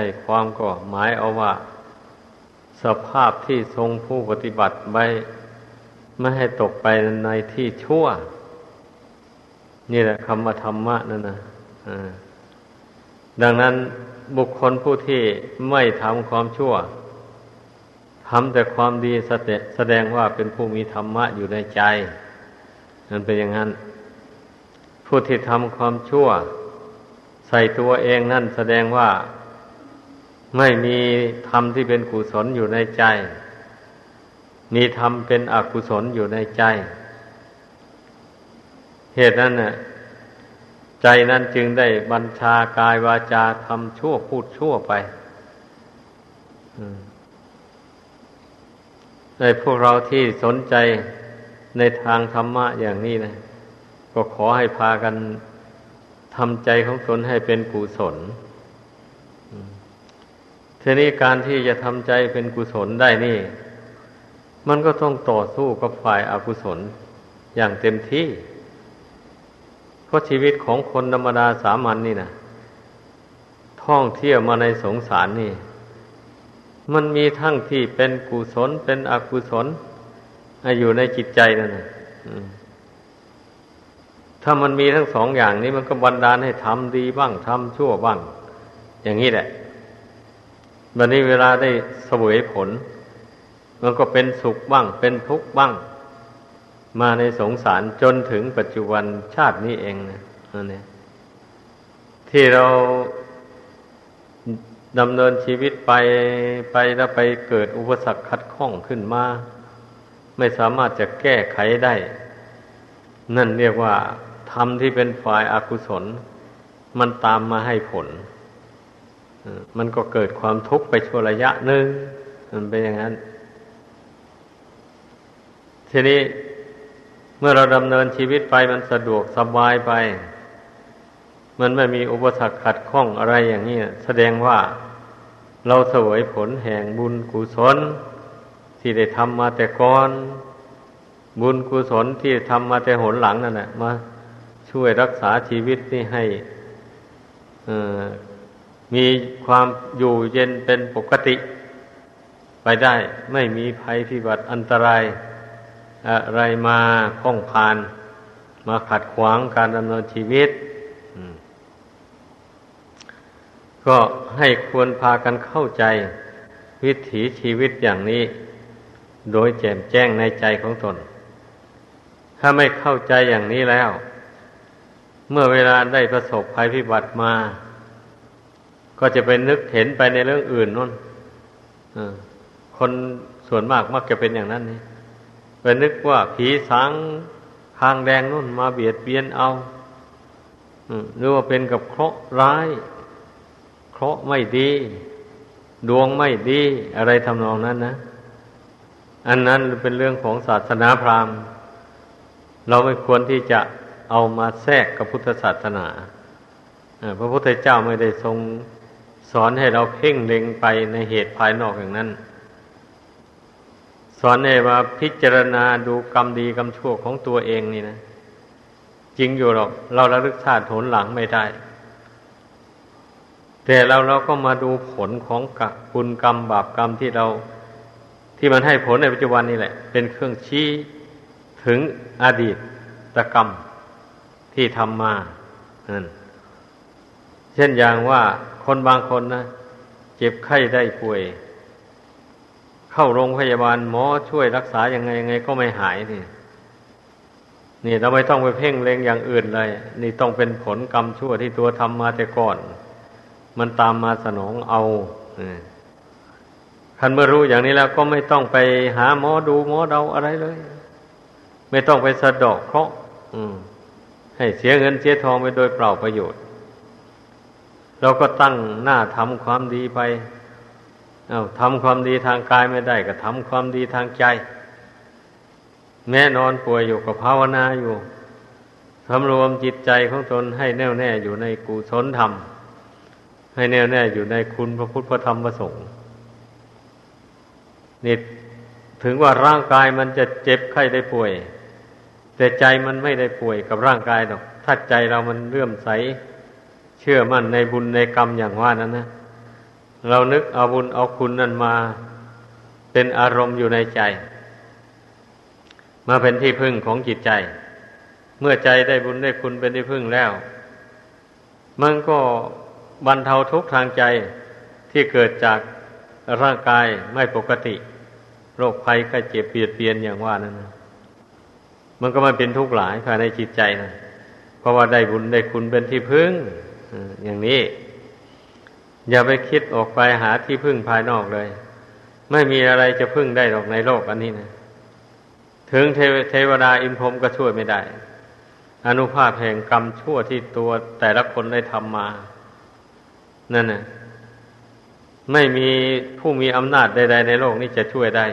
ในความก็หมายเอาว่า สภาพที่ทรงผู้ปฏิบัติไว้ไม่ให้ตกไปในที่ชั่ว นี่แหละคำว่าธรรมะนั่นนะดังนั้นบุคคลผู้ที่ไม่ทำความชั่วทำแต่ความดีแสดงว่าเป็นผู้มีธรรมะอยู่ในใจนั่นเป็นอย่างนั้น ผู้ที่ทำความชั่ว ใส่ตัวเองนั่นแสดงว่า ไม่มีธรรมที่เป็นกุศลอยู่ในใจ มีธรรมเป็นอกุศลอยู่ในใจ เหตุนั้นน่ะใจนั้นจึงได้บัญชากายวาจาทำชั่วพูดชั่วไปในพวกเราที่สนใจในทางธรรมะอย่างนี้นะ ก็ขอให้พากันทำใจของตนให้เป็นกุศล ทีนี้การที่จะทำใจเป็นกุศลได้นี่ มันก็ต้องต่อสู้กับฝ่ายอากุศลอย่างเต็มที่ เพราะชีวิตของคนธรรมดาสามัญนนี่นะท่องเที่ยวมาในสงสารนี่ มันมีทั้งที่เป็นกุศลเป็นอกุศลอยู่ในจิตใจนั่นนะถ้ามันมีทั้งสองอย่างนี้มันก็บันดาลให้ทำดีบ้างทำชั่วบ้าง อย่างนี้แหละ วันนี้เวลาได้เสวยผล มันก็เป็นสุขบ้าง เป็นทุกข์บ้าง มาในสงสารจนถึงปัจจุบันชาตินี้เองนะนั่นเองที่เราดำเนินชีวิตไปไปแล้วไปเกิดอุปสรรคขัดข้องขึ้นมา ไม่สามารถจะแก้ไขได้ นั่นเรียกว่าธรรมที่เป็นฝ่ายอากุศล มันตามมาให้ผล มันก็เกิดความทุกข์ไปชั่วระยะหนึ่งมันเป็นอย่างนั้น ทีนี้เมื่อเราดำเนินชีวิตไปมันสะดวกสบายไป มันไม่มีอุปสรรคขัดข้องอะไรอย่างนี้แสดงว่าเราเสวยผลแห่งบุญกุศล ที่ได้ทำมาแต่ก่อน บุญกุศลที่ทำมาแต่หนหลังนั่นแหละมาช่วยรักษาชีวิตนี่ให้ มีความอยู่เย็นเป็นปกติ ไปได้ไม่มีภัยพิบัติอันตราย อะไรมาข้องพาน มาขัดขวางการดำเนินชีวิต ก็ให้ควรพากันเข้าใจ วิถีชีวิตอย่างนี้ โดยแจ่มแจ้งในใจของตน ถ้าไม่เข้าใจอย่างนี้แล้ว เมื่อเวลาได้ประสบภัยพิบัติมา ก็จะไปนึกเห็นไปในเรื่องอื่นนู่นคนส่วนมากมักจะเป็นอย่างนั้นนี่ไปนึกว่าผีสางคางแดงนู่นมาเบียดเบียนเอาหรือว่าเป็นกับเคราะห์ร้าย เคราะห์ไม่ดี ดวงไม่ดี อะไรทำนองนั้นนะ อันนั้นเป็นเรื่องของศาสนาพราหมณ์ เราไม่ควรที่จะเอามาแทรกกับพุทธศาสนาพระพุทธเจ้าไม่ได้ทรง สอนให้เราเพ่งเล็งไปในเหตุภายนอกอย่างนั้น สอนให้มาพิจารณาดูกรรมดีกรรมชั่วของตัวเองนี่นะ จริงอยู่หรอก เราระลึกชาติผลหลังไม่ได้ แต่เราเราก็มาดูผลของกับบุญกรรมบาปกรรมที่เราที่มันให้ผลในปัจจุบันนี่แหละ เป็นเครื่องชี้ถึงอดีตตกรรมที่ทำมานั่น เช่นอย่างว่าคนบางคนนะเจ็บไข้ได้ป่วย เข้าโรงพยาบาลหมอช่วยรักษายังไงยังไงก็ไม่หายนี่นี่เราไม่ต้องไปเพ่งเล็งอย่างอื่นเลย นี่ต้องเป็นผลกรรมชั่วที่ตัวทำมาแต่ก่อน มันตามมาสนองเอาคันเมื่อรู้อย่างนี้แล้วก็ไม่ต้องไปหาหมอดูหมอเดาอะไรเลย ไม่ต้องไปสะดอกเคราะห์ให้เสียเงินเสียทองไปโดยเปล่าประโยชน์ เราก็ตั้งหน้าทำความดีไปเอาทำความดีทางกายไม่ได้ ก็ทำความดีทางใจแม่นอนป่วยอยู่ก็ภาวนาอยู่สำรวมจิตใจของตนให้แน่วแน่อยู่ในกุศลธรรม ให้แน่วแน่อยู่ในคุณพระพุทธพระธรรมพระสงฆ์นี่ถึงว่าร่างกายมันจะเจ็บไข้ได้ป่วย แต่ใจมันไม่ได้ป่วยกับร่างกายหรอกถ้าใจเรามันเลื่อมใส เชื่อมั่นในบุญในกรรมอย่างว่านั้นนะเรานึกเอาบุญเอาคุณนั่นมา เป็นอารมณ์อยู่ในใจ มาเป็นที่พึ่งของจิตใจ เมื่อใจได้บุญได้คุณเป็นที่พึ่งแล้ว มันก็บรรเทาทุกข์ทางใจที่เกิดจากร่างกายไม่ปกติ โรคภัยไข้เจ็บเปียดเปียนอย่างว่านั้นมันก็มันเป็นทุกข์หลายภายในจิตใจนะเพราะว่าได้บุญได้คุณเป็นที่พึ่ง อย่างนี้ อย่าไปคิดออกไปหาที่พึ่งภายนอกเลย ไม่มีอะไรจะพึ่งได้หรอกในโลกอันนี้นะถึงเทวเทวดาอินพรมก็ช่วยไม่ได้ อนุภาพแห่งกรรมชั่วที่ตัวแต่ละคนได้ทำมา นั่นนะไม่มีผู้มีอำนาจใดๆในโลกนี้จะช่วยได้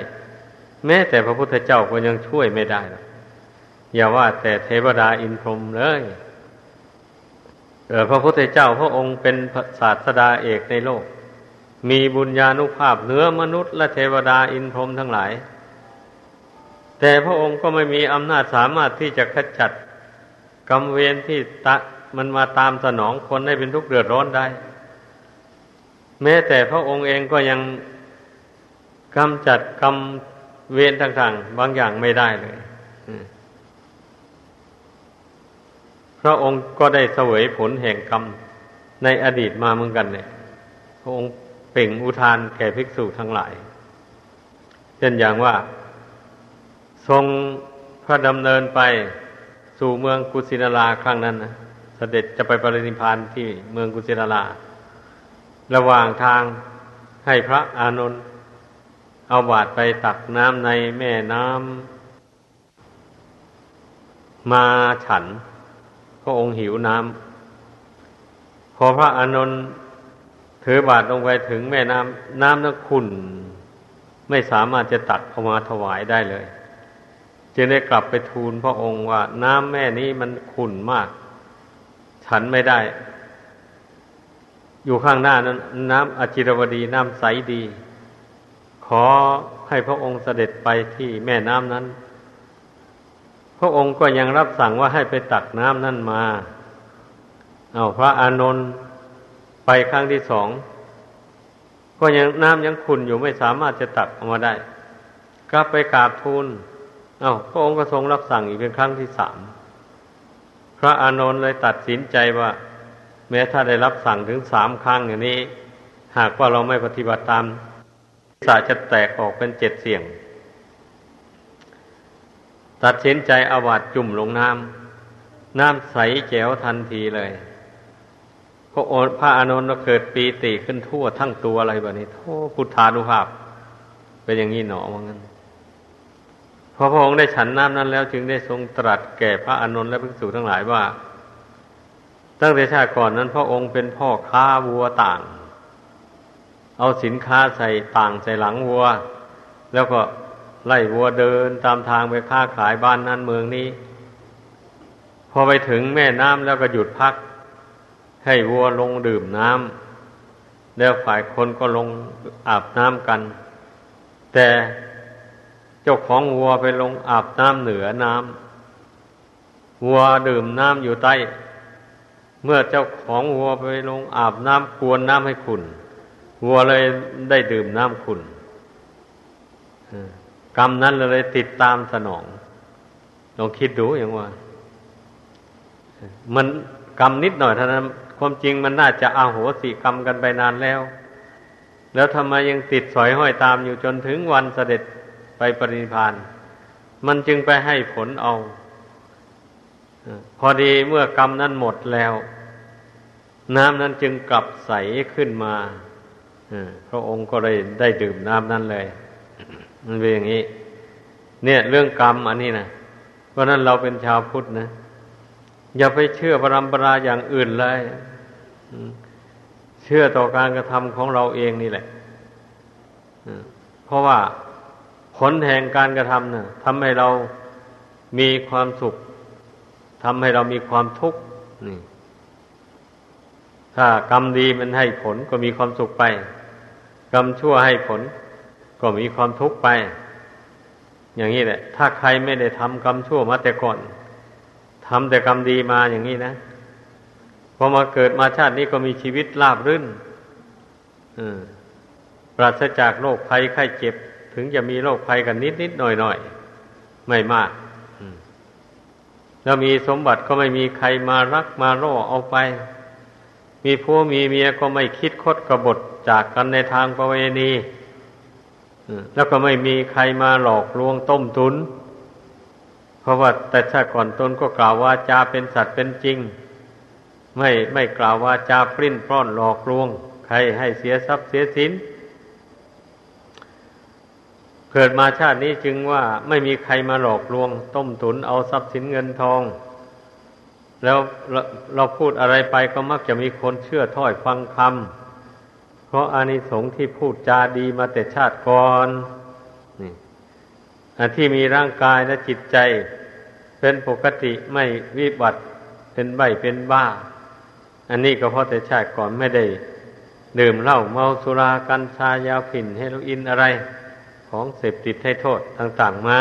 แม้แต่พระพุทธเจ้าก็ยังช่วยไม่ได้หรอกอย่าว่าแต่เทวดาอินพรมเลย พระพุทธเจ้าพระองค์เป็นศาสดาเอกในโลก มีบุญญาณุภาพเหนือมนุษย์ และเทวดาอินพรหมทั้งหลาย แต่พระองค์ก็ไม่มีอำนาจสามารถที่จะขจัดกรรมเวรที่ตะมันมาตามสนองคนให้เป็นทุกข์เดือดร้อนได้ แม้แต่พระองค์เองก็ยังกำจัดกรรมเวรต่างๆ บางอย่างไม่ได้เลย ระองค์ก็ได้เสวยผลแห่งกรรมในอดีตมาเหมือนกันเนี่ย พระองค์เป่งอุทานแก่ภิกษุทั้งหลาย เช่นอย่างว่า ทรงพระดำเนินไปสู่เมืองกุสินาราครั้งนั้นนะเสด็จจะไปปรินิพานที่เมืองกุสินาราระหว่างทางให้พระอานนท์เอาบาตรไปตักน้ำในแม่น้ำมาฉัน ระองค์หิวน้ำพอพระอานนท์ถือบาตรลงไปถึงแม่น้ำน้ำนั้นขุ่นไม่สามารถจะตักเข้ามาถวายได้เลย จึงได้กลับไปทูลพระองค์ว่า น้ำแม่นี้มันขุ่นมาก ฉันไม่ได้ อยู่ข้างหน้านั้น น้ำอจิรวดีน้ำใสดี ขอให้พระองค์เสด็จไปที่แม่น้ำนั้น พระองค์ก็ยังรับสั่งว่าให้ไปตักน้ำนั่นมา เอาพระอานนท์ไปครั้งที่สอง ก็ยังน้ำยังขุนอยู่ไม่สามารถจะตักออกมาได้ กลับไปกราบทูล เอาพระองค์ก็ทรงรับสั่งอีกเป็นครั้งที่สาม พระอานนท์เลยตัดสินใจว่า แม้ถ้าได้รับสั่งถึงสามครั้งอย่างนี้ หากว่าเราไม่ปฏิบัติตามสาจะแตกออกเป็นเจ็ดเสี่ยง ตัดสินใจอาวาดจุ่มลงน้ำน้ำใสแจ๋วทันทีเลยพระโอพระอานนท์เกิดปีติขึ้นทั่วทั้งตัวอะไรแบบนี้โทพุทธานุภาพ เป็นอย่างนี้หนอว่างั้นพอพระองค์ได้ฉันน้ำนั้นแล้ว จึงได้ทรงตรัสแก่พระอานนท์และภิกษุทั้งหลายว่า ตั้งแต่ชาติก่อนนั้น พระองค์เป็นพ่อค้าวัวต่าง เอาสินค้าใส่ต่างใส่หลังวัว แล้วก็ ไล่วัวเดินตามทางไปค้าขายบ้านนั้นเมืองนี้ พอไปถึงแม่น้ำแล้วก็หยุดพัก ให้วัวลงดื่มน้ำแล้วฝ่ายคนก็ลงอาบน้ำกัน แต่เจ้าของวัวไปลงอาบน้ำเหนือน้ำวัวดื่มน้ำอยู่ใต้ เมื่อเจ้าของวัวไปลงอาบน้ำกวนน้ำให้ขุนวัวเลยได้ดื่มน้ำขุน กรรมนั้นเลยติดตามสนองลองคิดดูอย่างว่า มันกรรมนิดหน่อยเท่านั้น ความจริงมันน่าจะอาโหสิกรรมกันไปนานแล้ว แล้วทำไมยังติดสอยห้อยตามอยู่จนถึงวันเสด็จไปปรินิพาน มันจึงไปให้ผลเอา พอดีเมื่อกรรมนั้นหมดแล้ว น้ำนั้นจึงกลับใสขึ้นมาพระองค์ก็เลยได้ดื่มน้ำนั้นเลย มันเป็นอย่างนี้ เนี่ย เรื่องกรรมอันนี้นะเพราะนั้นเราเป็นชาวพุทธนะ อย่าไปเชื่อพระรำปราอย่างอื่นเลยเชื่อต่อการกระทำของเราเองนี่แหละเพราะว่าผลแห่งการกระทำนะ่ะทำให้เรามีความสุขทำให้เรามีความทุกข์นี่ถ้ากรรมดีมันให้ผลก็มีความสุขไป กรรมชั่วให้ผล ก็มีความทุกข์ไป อย่างนี้แหละ ถ้าใครไม่ได้ทำกรรมชั่วมาแต่ก่อนทำแต่กรรมดีมาอย่างนี้นะพอมาเกิดมาชาตินี้ก็มีชีวิตราบรื่นปราศจากโรคภัยไข้เจ็บ ถึงจะมีโรคภัยกันนิดนิดหน่อยหน่อยไม่มากแล้วมีสมบัติก็ไม่มีใครมารักมาล่อเอาไป มีผัวมีเมียก็ไม่คิดคดกบฏจากกันในทางประเวณี แล้วก็ไม่มีใครมาหลอกลวงต้มตุน เพราะว่าแต่ชาติก่อนตนก็กล่าวว่าจาเป็นสัตว์เป็นจริง ไม่ไม่กล่าวว่าจาปริ้นปล้อนหลอกลวง ใครให้เสียทรัพย์เสียสินเกิดมาชาตินี้จึงว่าไม่มีใครมาหลอกลวง ต้มตุนเอาทรัพย์สินเงินทอง แล้วเรเราพูดอะไรไปก็มักจะมีคนเชื่อถ้อยฟังคำ เพราะอานิสงส์ที่พูดจาดีมาแต่ชาติก่อนนี่อันที่มีร่างกายและจิตใจ เป็นปกติไม่วิบัติเป็นใบเป็นบ้า อันนี้ก็เพราะแต่ชาติก่อนไม่ได้ ดื่มเหล้าเมาสุรากัญชายาฝิ่นเฮโรอีนอะไร ของเสพติดให้โทษต่าง ๆมา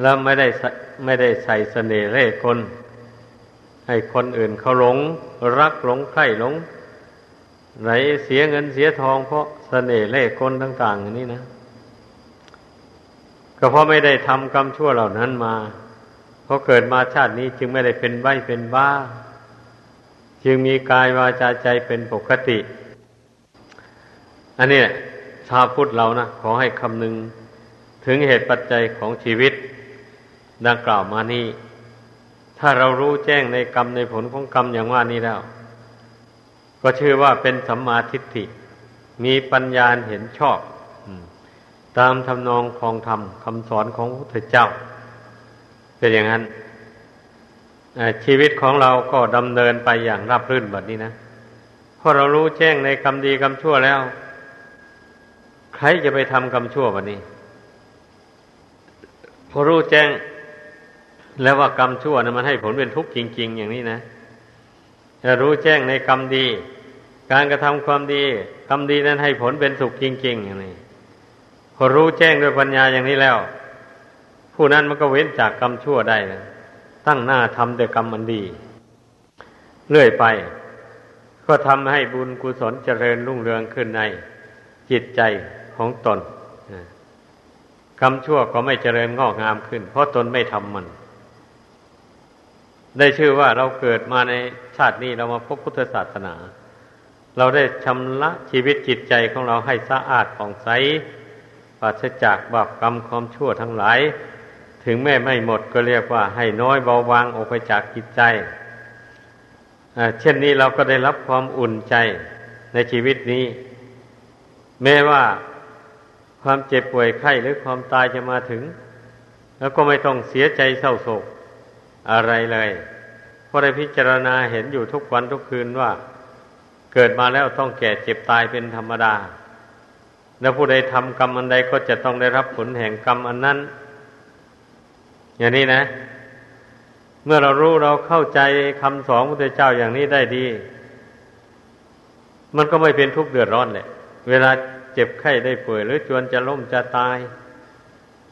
แล้วไม่ได้ไม่ได้ใส่เสน่ห์เล่คน ให้คนอื่นเขาหลง รักหลงใคร่หลง ไหนเสียเงินเสียทองเพราะเสน่ห์เล่คนต่างๆอย่างนี้นะ ก็เพราะไม่ได้ทำกรรมชั่วเหล่านั้นมา เพราะเกิดมาชาตินี้จึงไม่ได้เป็นใบเป็นบ้า จึงมีกายวาจาใจเป็นปกติ อันนี้ชาวพุทธเรานะขอให้คำนึงถึงเหตุปัจจัยของชีวิต ดังกล่าวมานี้ ถ้าเรารู้แจ้งในกรรมในผลของกรรมอย่างว่านี้แล้ว ก็ชื่อว่าเป็นสัมมาทิฏฐิ มีปัญญาเห็นชอบตามทำนองของธรรมคำสอนของพระพุทธเจ้า เป็นอย่างนั้นชีวิตของเราก็ดำเนินไปอย่างราบรื่นแบบนี้นะพอเรารู้แจ้งในกรรมดีกรรมชั่วแล้ว ใครจะไปทำกรรมชั่ววันนี้ พอรู้แจ้งแล้วว่ากรรมชั่วนะมันให้ผลเป็นทุกข์จริง ๆ อย่างนี้นะ จะรู้แจ้งในกรรมดี การกระทำความดีกรรมดีนั้นให้ผลเป็นสุขจริงๆอย่างนี้พอรู้แจ้งด้วยปัญญาอย่างนี้แล้ว ผู้นั้นมันก็เว้นจากกรรมชั่วได้นะตั้งหน้าทำแต่กรรมมันดี เรื่อยไป ก็ทำให้บุญกุศลเจริญรุ่งเรืองขึ้นในจิตใจของตนกรรมชั่วก็ไม่เจริญงอกงามขึ้น เพราะตนไม่ทำมัน ได้ชื่อว่าเราเกิดมาในชาตินี้เรามาพบพุทธศาสนา เราได้ชำระชีวิตจิตใจของเราให้สะอาดผ่องใสปราศจากบาปกรรมความชั่วทั้งหลาย ถึงแม้ไม่หมดก็เรียกว่าให้น้อยเบาบางออกไปจากจิตใจ เช่นนี้เราก็ได้รับความอุ่นใจในชีวิตนี้ แม้ว่าความเจ็บป่วยไข้หรือความตายจะมาถึง แล้วก็ไม่ต้องเสียใจเศร้าโศก อะไรเลยเพราะได้พิจารณาเห็นอยู่ทุกวันทุกคืนว่า เกิดมาแล้วต้องแก่เจ็บตายเป็นธรรมดา แล้วผู้ใดทำกรรมอันใดก็จะต้องได้รับผลแห่งกรรมอันนั้น อย่างนี้นะ เมื่อเรารู้เราเข้าใจคำสอนพระพุทธเจ้าอย่างนี้ได้ดี มันก็ไม่เป็นทุกข์เดือดร้อนแหละเวลาเจ็บไข้ได้ป่วย หรือจวนจะล้มจะตาย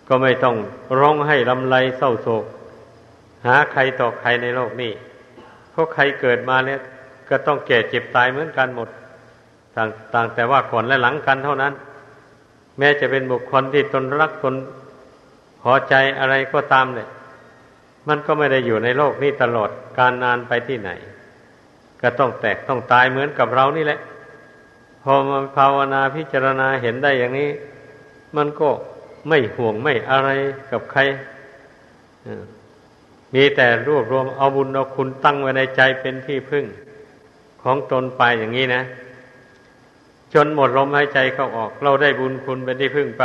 ก็ไม่ต้องร้องให้ลำไรเศร้าโศก หาใครต่อใครในโลกนี้เพราะใครเกิดมาเนี่ย ก็ต้องแก่เจ็บตายเหมือนกันหมด ต่างต่างแต่ว่าก่อนและหลังกันเท่านั้น แม้จะเป็นบุคคลที่ตนรักตนพอใจอะไรก็ตามเนี่ย มันก็ไม่ได้อยู่ในโลกนี้ตลอดการนานไปที่ไหน ก็ต้องแตกต้องตายเหมือนกับเรานี่แหละ พอมาภาวนาพิจารณาเห็นได้อย่างนี้ มันก็ไม่ห่วงไม่อะไรกับใคร มีแต่รวบรวมเอาบุญเอาคุณตั้งไว้ในใจเป็นที่พึ่งของตนไปอย่างนี้นะ จนหมดลมหายใจเข้าออก เราได้บุญคุณเป็นที่พึ่งไป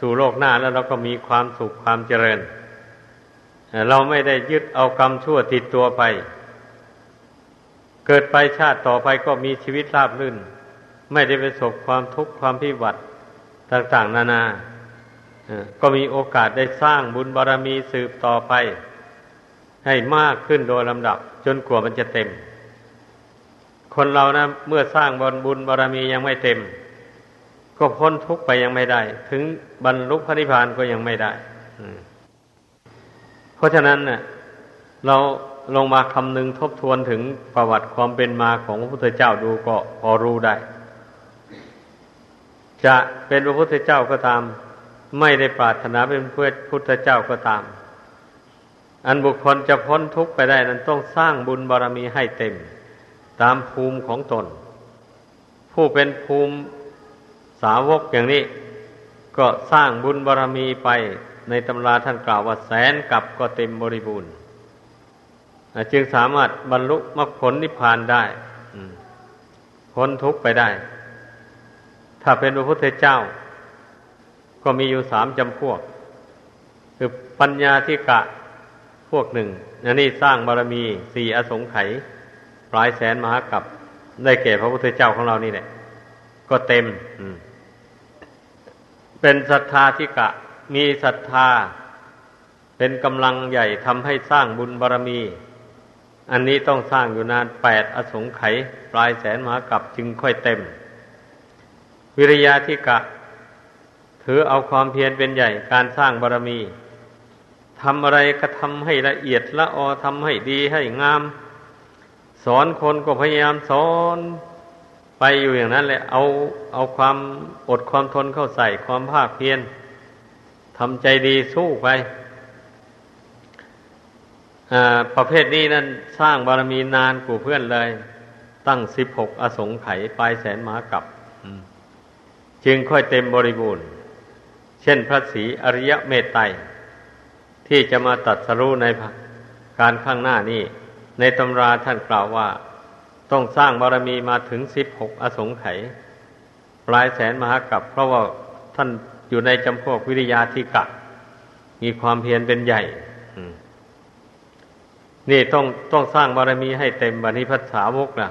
สู่โลกหน้าแล้วเราก็มีความสุขความเจริญ เราไม่ได้ยึดเอากรรมชั่วติดตัวไป เกิดไปชาติต่อไปก็มีชีวิตราบรื่น ไม่ได้ประสบความทุกข์ความพิบัติต่าง ๆ นานา ก็มีโอกาสได้สร้างบุญบารรมีสืบต่อไป ให้มากขึ้นโดยลำดับ จนกว่ามันจะเต็ม คนเรานะเมื่อสร้างบนบุญบารรมียังไม่เต็ม ก็พ้นทุกข์ไปยังไม่ได้ ถึงบรรลุพระนิพพานก็ยังไม่ได้เพราะฉะนั้นเนะ่ยเราลงมาคำนึงทบทวนถึงประวัติความเป็นมาของพระพุทธเจ้าดูก็พอรู้ได้ จะเป็นพระพุทธเจ้าก็ตาม ไม่ได้ปรารถนาเป็นพระพุทธเจ้าก็ตาม อันบุคคลจะพ้นทุกข์ไปได้นั้นต้องสร้างบุญบารรมีให้เต็ม ตามภูมิของตน ผู้เป็นภูมิสาวกอย่างนี้ ก็สร้างบุญบารรมีไปในตำราท่านกล่าวว่าแสนกับก็เต็มบริบูรณ์จึงสามารถบรรลุมรรคผลนิพพานได้พ้นทุกข์ไปได้ ถ้าเป็นพระพุทธเจ้า ก็มีอยู่สามจำพวก คือปัญญาธิกะ พวกหนึ่งอันนี้สร้างบารมีสี่อสงไขยปลายแสนมหากับได้แก่พระพุทธเจ้าของเรานี่แหละ ก็เต็มเป็นศรัทธาธิกะ มีศรัทธา เป็นกำลังใหญ่ทำให้สร้างบุญบารรมี อันนี้ต้องสร้างอยู่นานแปดอสงไขยปลายแสนมหากับจึงค่อยเต็ม วิริยะทิกะ ถือเอาความเพียรเป็นใหญ่การสร้างบารรมี ทำอะไรก็ทำให้ละเอียดละออทำให้ดีให้งาม สอนคนก็พยายามสอนไปอยู่อย่างนั้นแหละเอาเอาความอดความทนเข้าใส่ความภาคเพียรทำใจดีสู้ไปประเภทนี้นั้นสร้างบารมีนานกูเพื่อนเลย ตั้งสิบหกอสงไขยปลายแสนมากับจึงค่อยเต็มบริบูรณ์ เช่นพระศรีอริยเมตไตร ที่จะมาตัดสรู้ในการข้างหน้านี้ ในตำราท่านกล่าวว่า ต้องสร้างบารมีมาถึงสิบหกอสงไขยปลายแสนมหากับ เพราะว่าท่านอยู่ในจำพวกวิริยาธิกะ มีความเพียรเป็นใหญ่นี่ต้องต้องสร้างบารมีให้เต็มบันิพัฒสาวกนะ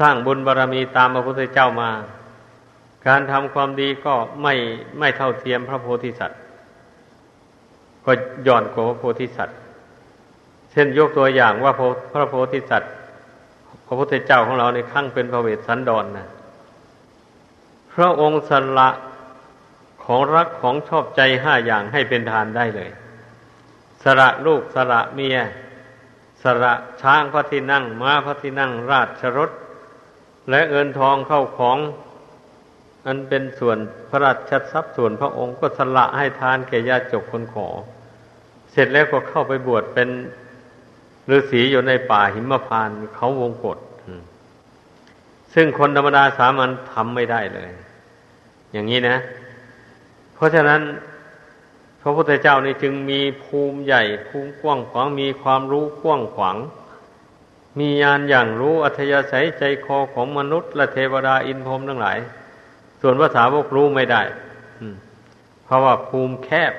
สร้างบุญบารมีตามพระพุทธเจ้ามา การทำความดีก็ไม่ไม่เท่าเทียมพระโพธิสัตว์ ก็ย่อนกว่าพระโพธิสัตว์ เช่นยกตัวอย่างว่าพระโพธิสัตว์พระพุทธเจ้าของเราในขั้งเป็นพระเวสสันดรนนะพระองค์สละของรักของชอบใจห้าอย่างให้เป็นทานได้เลย สละลูกสละเมียสระช้างพระที่นั่งม้าพระที่นั่ง ราชรถ และเงินทองเข้าของอันเป็นส่วนพระราชทรัพย์ส่วนพระองค์ก็สละให้ทานแก่ญาติจกคนขอ เสร็จแล้วก็เข้าไปบวชเป็นฤาษีอยู่ในป่าหิมพานเขาวงกฏซึ่งคนธรรมดาสามัญทำไม่ได้เลย อย่างนี้นะ เพราะฉะนั้น พระพุทธเจ้านี่จึงมีภูมิใหญ่ ภูมิกว้างขวางมีความรู้กว้างขวาง มีญาณอย่างรู้อัธยาศัยใจคอของมนุษย์ และเทวดาอินพรหมทั้งหลาย ส่วนภาษาวกรู้ไม่ได้เพราะว่าภูมิแคบ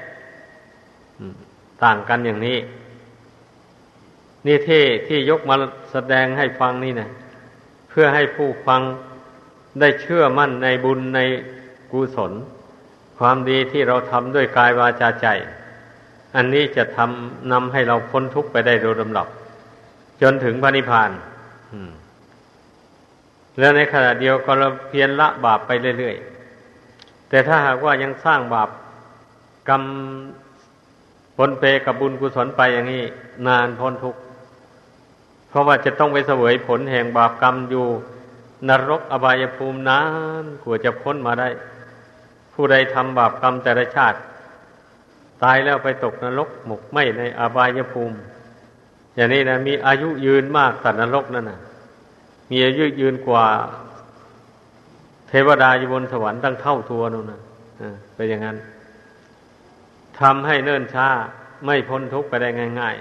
ต่างกันอย่างนี้ นี่ที่ที่ยกมาแสดงให้ฟังนี่นะเพื่อให้ผู้ฟังได้เชื่อมั่นในบุญในกุศล ความดีที่เราทำด้วยกายวาจาใจ อันนี้จะทำนำให้เราพ้นทุกข์ไปได้โดยลำดับ จนถึงพระนิพพานแล้วในขณะเดียวก็เราเพียรละบาปไปเรื่อยๆแต่ถ้าหากว่ายังสร้างบาปกรรม ปนเปกับบุญกุศลไปอย่างนี้ นานพ้นทุกข์เพราะว่าจะต้องไปเสวยผลแห่งบาปกรรมอยู่ นรกอบายภูมินานกว่าจะพ้นมาได้ ผู้ใดทำบาปกรรมแต่ละชาติ ตายแล้วไปตกนรกหมกไหมในอบายภูมิ อย่างนี้นะมีอายุยืนมากสัตว์นรกนั่นนะมีอายุยืนกว่า เทวดาอยู่บนสวรรค์ตั้งเท่าตัวนู่นนะเป็นอย่างนั้น ทำให้เนิ่นช้า ไม่พ้นทุกข์ไปได้ง่าย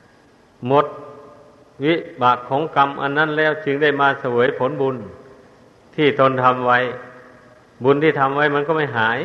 ๆ หมดวิบากของกรรม อันนั้นแล้วจึงได้มาเสวยผลบุญที่ตนทำไว้ บุญที่ทำไว้มันก็ไม่หาย